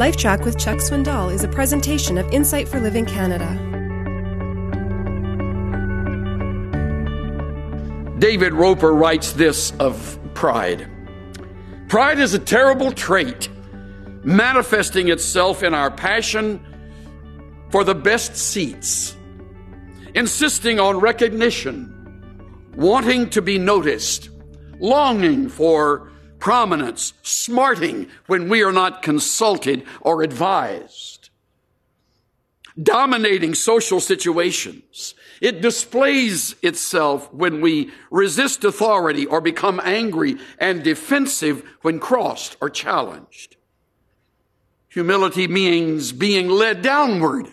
LifeTrac with Chuck Swindoll is a presentation of Insight for Living Canada. David Roper writes this of pride Pride is a terrible trait, manifesting itself in our passion for the best seats, insisting on recognition, wanting to be noticed, longing for prominence, smarting when we are not consulted or advised, dominating social situations, it displays itself when we resist authority or become angry and defensive when crossed or challenged. Humility means being led downward.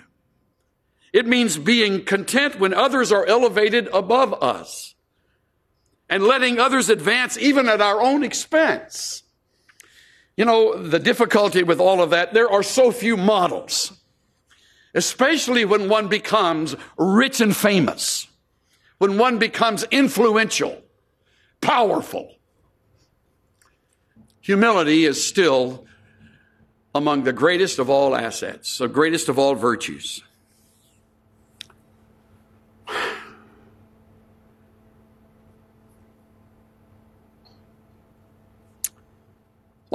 It means being content when others are elevated above us and letting others advance even at our own expense. You know, the difficulty with all of that, there are so few models especially when one becomes rich and famous, when one becomes influential, powerful. Humility is still among the greatest of all assets, the greatest of all virtues.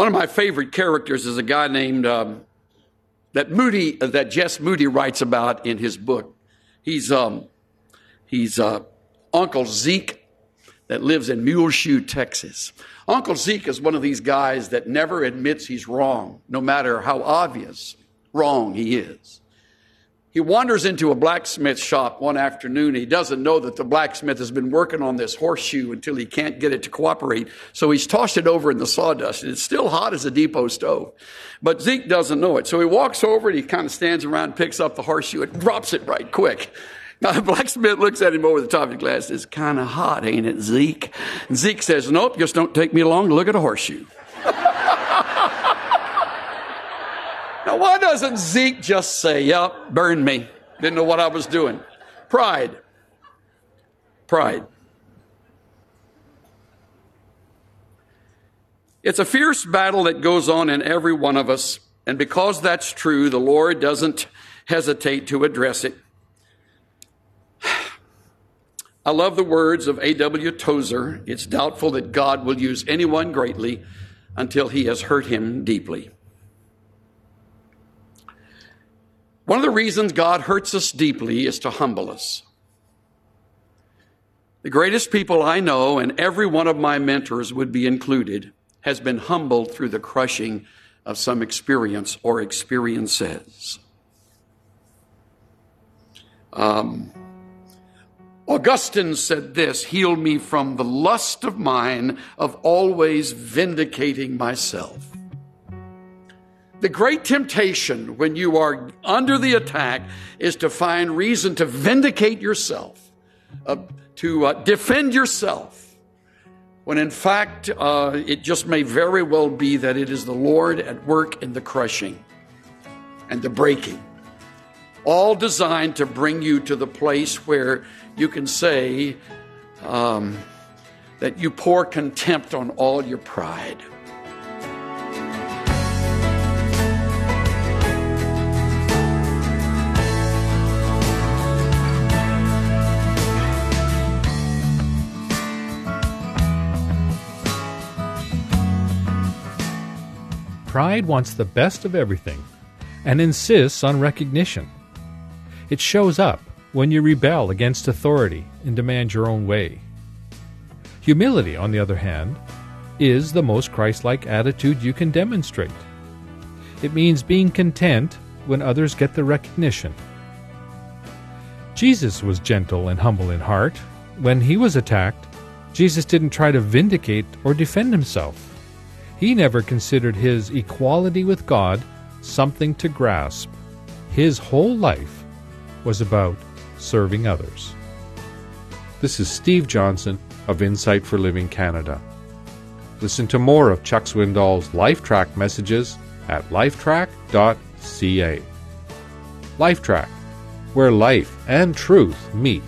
One of my favorite characters is a guy named um, that Moody, uh, that Jess Moody writes about in his book. He's, um, he's uh, Uncle Zeke that lives in Muleshoe, Texas. Uncle Zeke is one of these guys that never admits he's wrong, no matter how obvious wrong he is. He wanders into a blacksmith shop one afternoon. He doesn't know that the blacksmith has been working on this horseshoe until he can't get it to cooperate. So he's tossed it over in the sawdust and it's still hot as a depot stove. But Zeke doesn't know it. So he walks over and he kind of stands around, picks up the horseshoe and drops it right quick. Now the blacksmith looks at him over the top of the glass. It's kind of hot, ain't it, Zeke? And Zeke says, nope, just don't take me along to look at a horseshoe. Now, why doesn't Zeke just say, Yep, burn me? Didn't know what I was doing. Pride. Pride. It's a fierce battle that goes on in every one of us. And because that's true, the Lord doesn't hesitate to address it. I love the words of A.W. Tozer. It's doubtful that God will use anyone greatly until he has hurt him deeply. One of the reasons God hurts us deeply is to humble us. The greatest people I know, and every one of my mentors would be included, has been humbled through the crushing of some experience or experiences. Um, Augustine said this Heal me from the lust of mine of always vindicating myself. The great temptation when you are under the attack is to find reason to vindicate yourself, uh, to uh, defend yourself, when in fact uh, it just may very well be that it is the Lord at work in the crushing and the breaking, all designed to bring you to the place where you can say um, that you pour contempt on all your pride. Pride wants the best of everything and insists on recognition. It shows up when you rebel against authority and demand your own way. Humility, on the other hand, is the most Christ like attitude you can demonstrate. It means being content when others get the recognition. Jesus was gentle and humble in heart. When he was attacked, Jesus didn't try to vindicate or defend himself. He never considered his equality with God something to grasp. His whole life was about serving others. This is Steve Johnson of Insight for Living Canada. Listen to more of Chuck Swindoll's LifeTrac messages at lifetrac.ca. LifeTrac, where life and truth meet.